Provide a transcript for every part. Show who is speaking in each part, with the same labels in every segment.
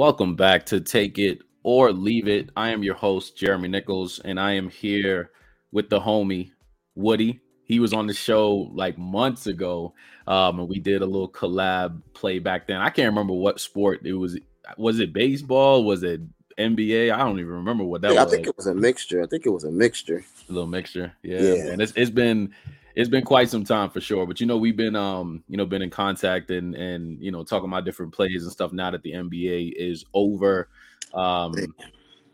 Speaker 1: Welcome back to Take It or Leave It. I am your host, Jeremy Nichols, and I am here with the homie, Woody. He was on the show like months ago, um, and we did a little collab play back then. I can't remember what sport it was. Was it baseball? Was it NBA? I don't even remember what that
Speaker 2: was. I think it was a mixture. I think it was a mixture.
Speaker 1: a little mixture. Yeah,
Speaker 2: Yeah.
Speaker 1: man. It's it's been it's been quite some time for sure. But you know, we've been um, you know, been in contact and and you know, talking about different plays and stuff now that the NBA is over. Um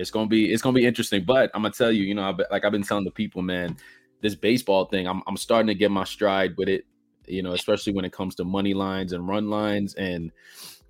Speaker 1: it's gonna be it's gonna be interesting. But I'm gonna tell you, you know, I be- like I've been telling the people, man, this baseball thing, I'm I'm starting to get my stride with it, you know, especially when it comes to money lines and run lines. And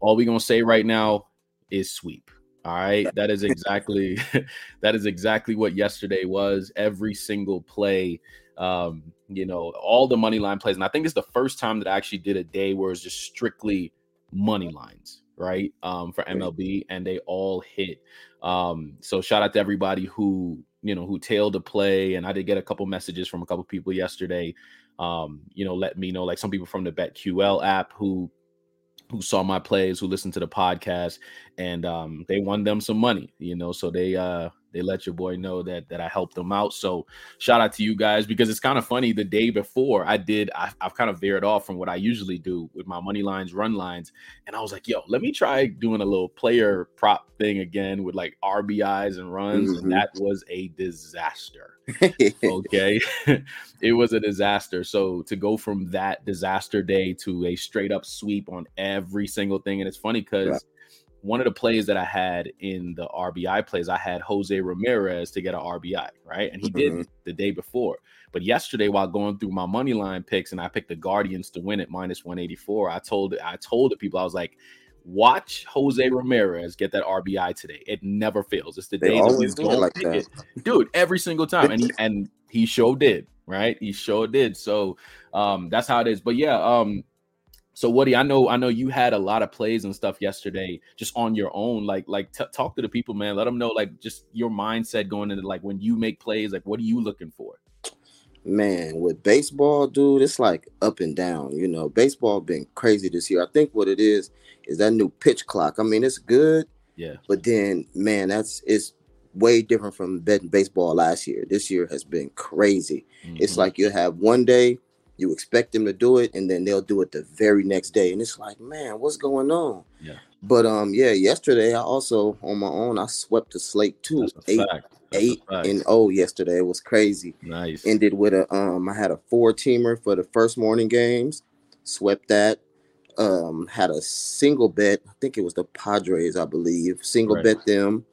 Speaker 1: all we're gonna say right now is sweep. All right. That is exactly that is exactly what yesterday was. Every single play, um, you know, all the money line plays. And I think it's the first time that I actually did a day where it's just strictly money lines, right? Um, for MLB, and they all hit. Um, so shout out to everybody who you know who tailed the play. And I did get a couple messages from a couple people yesterday. Um, you know, let me know like some people from the BetQL app who who saw my plays, who listened to the podcast, and um, they won them some money, you know. So they uh they let your boy know that that I helped them out. So shout out to you guys because it's kind of funny. The day before I did, I, I've kind of veered off from what I usually do with my money lines, run lines, and I was like, yo, let me try doing a little player prop thing again with like RBIs and runs,
Speaker 2: Mhm.
Speaker 1: and that was a disaster okay it was a disaster so to go from that disaster day to a straight up sweep on every single thing and it's funny because. One of the plays that i had in the rbi plays i had jose ramirez to get an rbi right? And he did
Speaker 2: Mhm.
Speaker 1: the day before. But yesterday while going through my money line picks and i picked the guardians to win at minus 184 i told i told the people i was like watch jose ramirez get that rbi today. It never fails. It's the
Speaker 2: They
Speaker 1: day that
Speaker 2: always it like that.
Speaker 1: it dude every single time. And he and he sure did right? He sure did. So um that's how it is. But yeah um so Woody, I know I know you had a lot of plays and stuff yesterday just on your own like like t- talk to the people man let them know like just your mindset going into like when you make plays like what are you looking for
Speaker 2: Man, with baseball, dude, it's like up and down. You know, baseball has been crazy this year. I think what it is is that new pitch clock. I mean, it's good,
Speaker 1: yeah
Speaker 2: but then man, that's it's way different from betting baseball last year. This year has been crazy. It's
Speaker 1: Mhm.
Speaker 2: like you have one day you expect them to do it, and then they'll do it the very next day, and it's like, man, what's going on?
Speaker 1: Yeah.
Speaker 2: But um, yeah, yesterday I also on my own I swept the slate too. Eight,
Speaker 1: fact That's a
Speaker 2: eight and oh yesterday. It was crazy.
Speaker 1: nice
Speaker 2: Ended with a um, I had a four teamer for the first morning games, swept that. Um, had a single bet. I think it was the Padres, I believe. Single
Speaker 1: Right.
Speaker 2: bet them,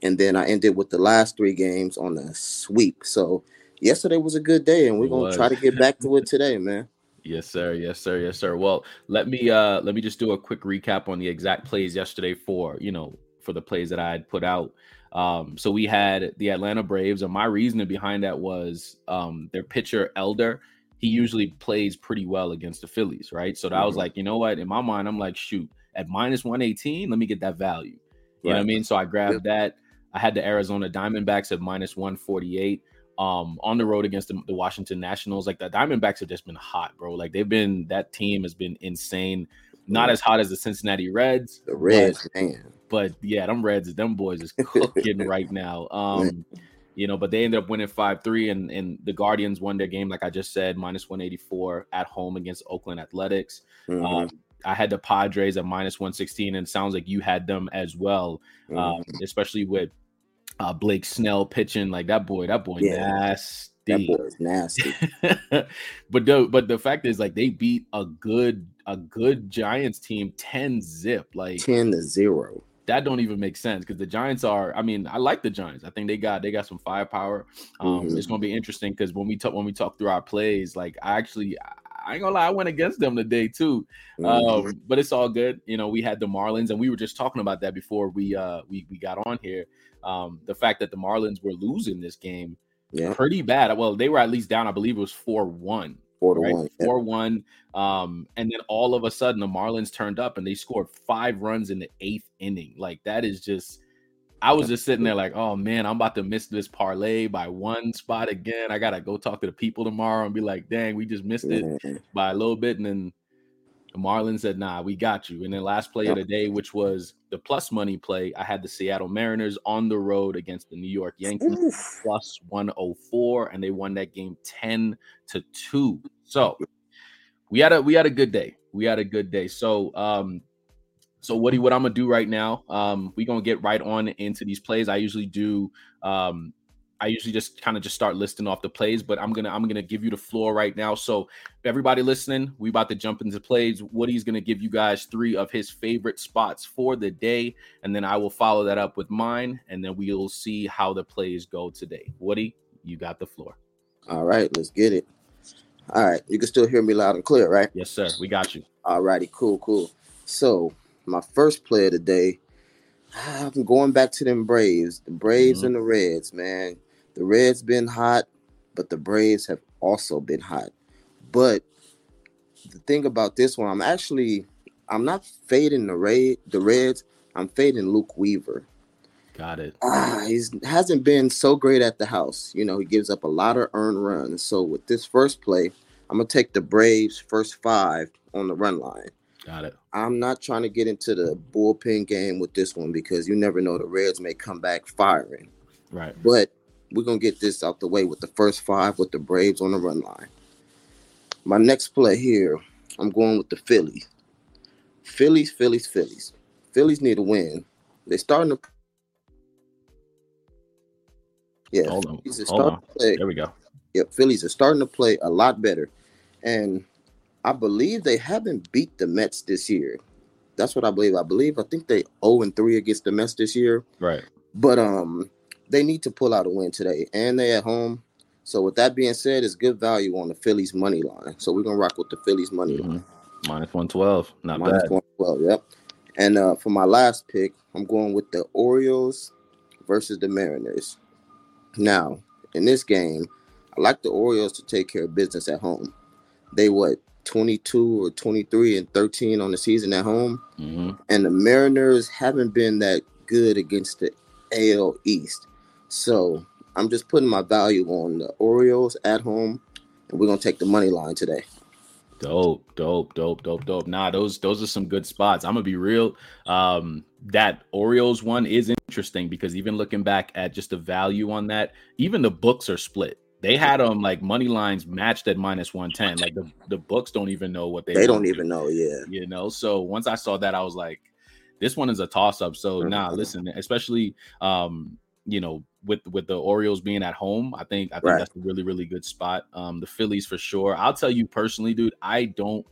Speaker 2: and then I ended with the last three games on a sweep. So yesterday was a good day, and we're
Speaker 1: It
Speaker 2: gonna try to get back to it today, man.
Speaker 1: Yes, sir. Yes, sir. Yes, sir. Well, let me uh let me just do a quick recap on the exact plays yesterday for you know for the plays that I had put out. Um, so we had the Atlanta Braves, and my reasoning behind that was um their pitcher Elder. He usually plays pretty well against the Phillies, right? So that I was like, you know what? In my mind, I'm like, shoot, at minus 118, let me get that value. You know what I mean? So I grabbed that. I had the Arizona Diamondbacks at minus 148 um on the road against the, the Washington Nationals. Like the Diamondbacks have just been hot, bro. Like they've been that team has been insane. Not as hot as the Cincinnati Reds,
Speaker 2: The
Speaker 1: but-
Speaker 2: Reds, man.
Speaker 1: but yeah, them Reds, them boys is cooking right now. Um, you know, but they ended up winning five three, and and the Guardians won their game, like I just said, minus one eighty four at home against Oakland Athletics.
Speaker 2: Mhm,
Speaker 1: Um, I had the Padres at minus one sixteen, and it sounds like you had them as well, um, especially with uh, Blake Snell pitching. Like that boy, that boy
Speaker 2: Yeah.
Speaker 1: nasty.
Speaker 2: that boy is nasty.
Speaker 1: but the but the fact is like they beat a good a good Giants team 10 zip like
Speaker 2: Ten to zero.
Speaker 1: that don't even make sense because the Giants are I mean I like the Giants I think they got they got some firepower um
Speaker 2: Mhm.
Speaker 1: it's gonna be interesting because when we talk when we talk through our plays like I actually I ain't gonna lie I went against them today too
Speaker 2: Mhm.
Speaker 1: um but it's all good you know we had the Marlins and we were just talking about that before we uh we, we got on here um the fact that the Marlins were losing this game
Speaker 2: yeah,
Speaker 1: pretty bad. Well, they were at least down. I believe it was four one,
Speaker 2: four to
Speaker 1: right?
Speaker 2: one. yeah.
Speaker 1: Four one. Um, and then all of a sudden the Marlins turned up and they scored five runs in the eighth inning. Like that is just. I was just sitting there like, oh man, I'm about to miss this parlay by one spot again. I gotta go talk to the people tomorrow and be like, dang, we just missed it by a little bit, and then The Marlins said, "Nah, we got you." And then last play of the day, which was the plus money play, I had the Seattle Mariners on the road against the New York Yankees plus 104, and they won that game 10 to 2. So we had a we had a good day. We had a good day. So um so Woody, what I'm gonna do right now, um, we're gonna get right on into these plays. I usually do um I usually just kind of just start listing off the plays, but I'm gonna I'm gonna give you the floor right now. So everybody listening, we about to jump into plays. Woody's gonna give you guys three of his favorite spots for the day, and then I will follow that up with mine, and then we'll see how the plays go today. Woody, you got the floor.
Speaker 2: All right, let's get it. All right, you can still hear me loud and clear, right?
Speaker 1: Yes, sir. We got you.
Speaker 2: All righty, cool, cool. So my first play of the day I'm going back to them Braves, the Braves mm-hmm. and the Reds, man. The Reds been hot, but the Braves have also been hot. But the thing about this one, I'm actually I'm not fading the Red the Reds. I'm fading Luke Weaver.
Speaker 1: Got it.
Speaker 2: Ah, he hasn't been so great at the house. You know, he gives up a lot of earned runs. So with this first play, I'm gonna take the Braves first five on the run line.
Speaker 1: Got it.
Speaker 2: I'm not trying to get into the bullpen game with this one because you never know the Reds may come back firing.
Speaker 1: Right.
Speaker 2: But we're gonna get this out the way with the first five with the Braves on the run line. My next play here, I'm going with the Phillies. Phillies, Phillies, Phillies. Phillies need a win. They're starting to.
Speaker 1: Yeah, hold on. Hold on. Play, there we go.
Speaker 2: Yep, Phillies are starting to play a lot better, and I believe they haven't beat the Mets this year. That's what I believe. I believe I think they 0 and 3 against the Mets this year.
Speaker 1: Right.
Speaker 2: But um they need to pull out a win today, and they at home. So with that being said, it's good value on the Phillies money line. So we're gonna rock with the Phillies money mm-hmm. line.
Speaker 1: Minus one twelve, not Minus bad.
Speaker 2: one twelve, yep. And uh, for my last pick, I'm going with the Orioles versus the Mariners. Now, in this game, I like the Orioles to take care of business at home. They what 22 or 23 and 13 on the season at home, mm-hmm. and the Mariners haven't been that good against the AL East. So I'm just putting my value on the Orioles at home, and we're gonna take the money line today.
Speaker 1: Dope, dope, dope, dope, dope. Nah, those those are some good spots. I'm gonna be real. Um, that Orioles one is interesting because even looking back at just the value on that, even the books are split. They had them like money lines matched at minus 110. Like the, the books don't even know what they
Speaker 2: They don't even know, yeah.
Speaker 1: You know, so once I saw that, I was like, this one is a toss up. So mm-hmm. nah, listen, especially um, you know, with with the Orioles being at home, I think I think right. that's a really really good spot. Um, the Phillies for sure. I'll tell you personally, dude, I don't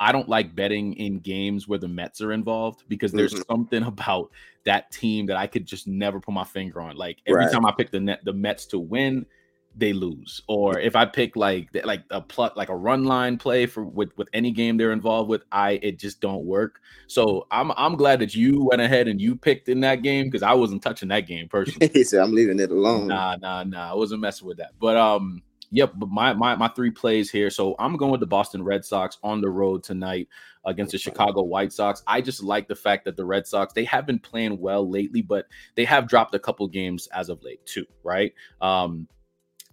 Speaker 1: I don't like betting in games where the Mets are involved because there's mm-hmm. something about that team that I could just never put my finger on. Like every right. time I pick the net the Mets to win, they lose. Or if I pick like like a plot like a run line play for with with any game they're involved with, I it just don't work. So I'm I'm glad that you went ahead and you picked in that game because I wasn't touching that game personally.
Speaker 2: he said I'm leaving it alone.
Speaker 1: Nah, nah, nah. I wasn't messing with that. But um, yep. But my my my three plays here. So I'm going with the Boston Red Sox on the road tonight against the Chicago White Sox. I just like the fact that the Red Sox they have been playing well lately, but they have dropped a couple games as of late too. Right. Um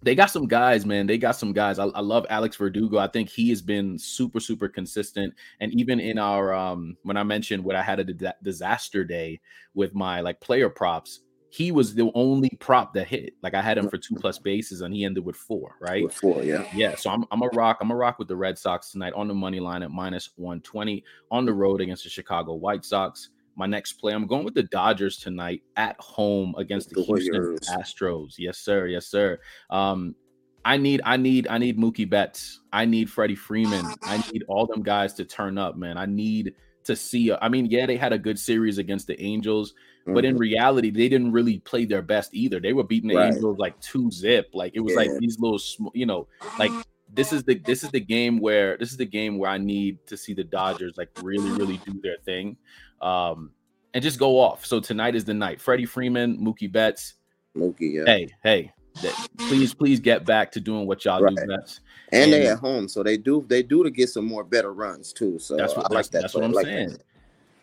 Speaker 1: they got some guys, man. They got some guys. I, I, love Alex Verdugo. I think he has been super, super consistent. And even in our um, when I mentioned what I had a disaster day with my like player props, he was the only prop that hit. Like I had him for two plus bases, and he ended with four. Right,
Speaker 2: with four, yeah,
Speaker 1: yeah. So I'm I'm a rock. I'm a rock with the Red Sox tonight on the money line at minus one twenty on the road against the Chicago White Sox my next play. I'm going with the Dodgers tonight at home against the, the Houston Astros. Yes, sir. Yes, sir. Um, I need, I need, I need Mookie Betts. I need Freddie Freeman. I need all them guys to turn up, man. I need to see. I mean, yeah, they had a good series against the Angels, mm-hmm. but in mm-hmm. reality, they didn't really play their best either. They were beating the right. Angels like two zip. Like it was yeah. like these little, you know, like this is the this is the game where this is the game where I need to see the Dodgers like really really do their thing um, and just go off. So tonight is the night. Freddie Freeman, Mookie Betts.
Speaker 2: Mookie, yeah.
Speaker 1: Hey, hey, please, please get back to doing what y'all right. do best.
Speaker 2: And, and, they at home, so they do they do to get some more better runs too. So
Speaker 1: that's what, I like that. That's what I'm like saying. That.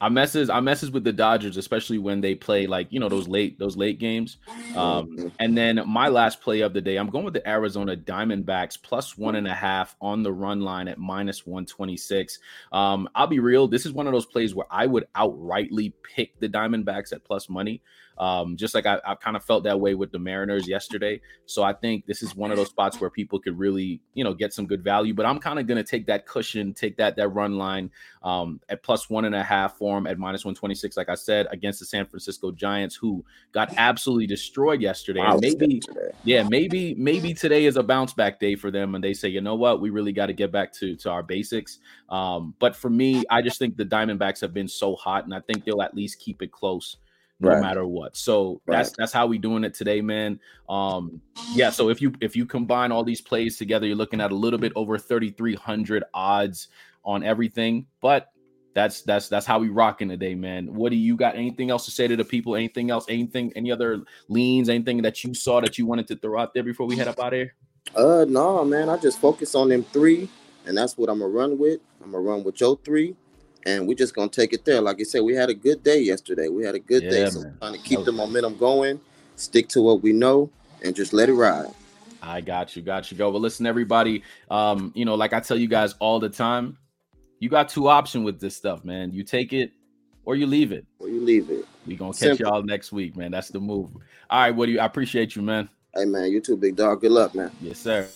Speaker 1: I messes I messes with the Dodgers, especially when they play like you know those late those late games. Um, and then my last play of the day, I'm going with the Arizona Diamondbacks plus one and a half on the run line at minus 126. Um, I'll be real, this is one of those plays where I would outrightly pick the Diamondbacks at plus money. Um, just like I, I kind of felt that way with the Mariners yesterday. So I think this is one of those spots where people could really, you know, get some good value. But I'm kind of going to take that cushion, take that that run line um, at plus one and a half at minus 126, like I said, against the San Francisco Giants, who got absolutely destroyed yesterday. Wow, maybe, yeah, maybe maybe today is a bounce back day for them, and they say, you know what, we really got to get back to to our basics. Um, but for me, I just think the Diamondbacks have been so hot, and I think they'll at least keep it close no right. matter what. So right. that's that's how we doing it today, man. Um, yeah. So if you if you combine all these plays together, you're looking at a little bit over 3,300 odds on everything. But that's that's that's how we rocking today, man. What do you got? Anything else to say to the people? Anything else? Anything? Any other leans? Anything that you saw that you wanted to throw out there before we head up out here?
Speaker 2: Uh, no, man. I just focus on them three, and that's what I'm gonna run with. I'm gonna run with your three and we're just gonna take it there. Like I said, we had a good day yesterday. We had a good yeah, day, so trying to keep the momentum going, stick to what we know, and just let it ride.
Speaker 1: I got you, got you, go. But listen, everybody, um, you know, like I tell you guys all the time, you got two options with this stuff, man. You take it or you leave it.
Speaker 2: Or you leave it.
Speaker 1: We gonna catch Simple. y'all next week, man. That's the move. All right, what do you? I appreciate you, man.
Speaker 2: Hey, man, you too, big dog. Good luck, man.
Speaker 1: Yes, sir.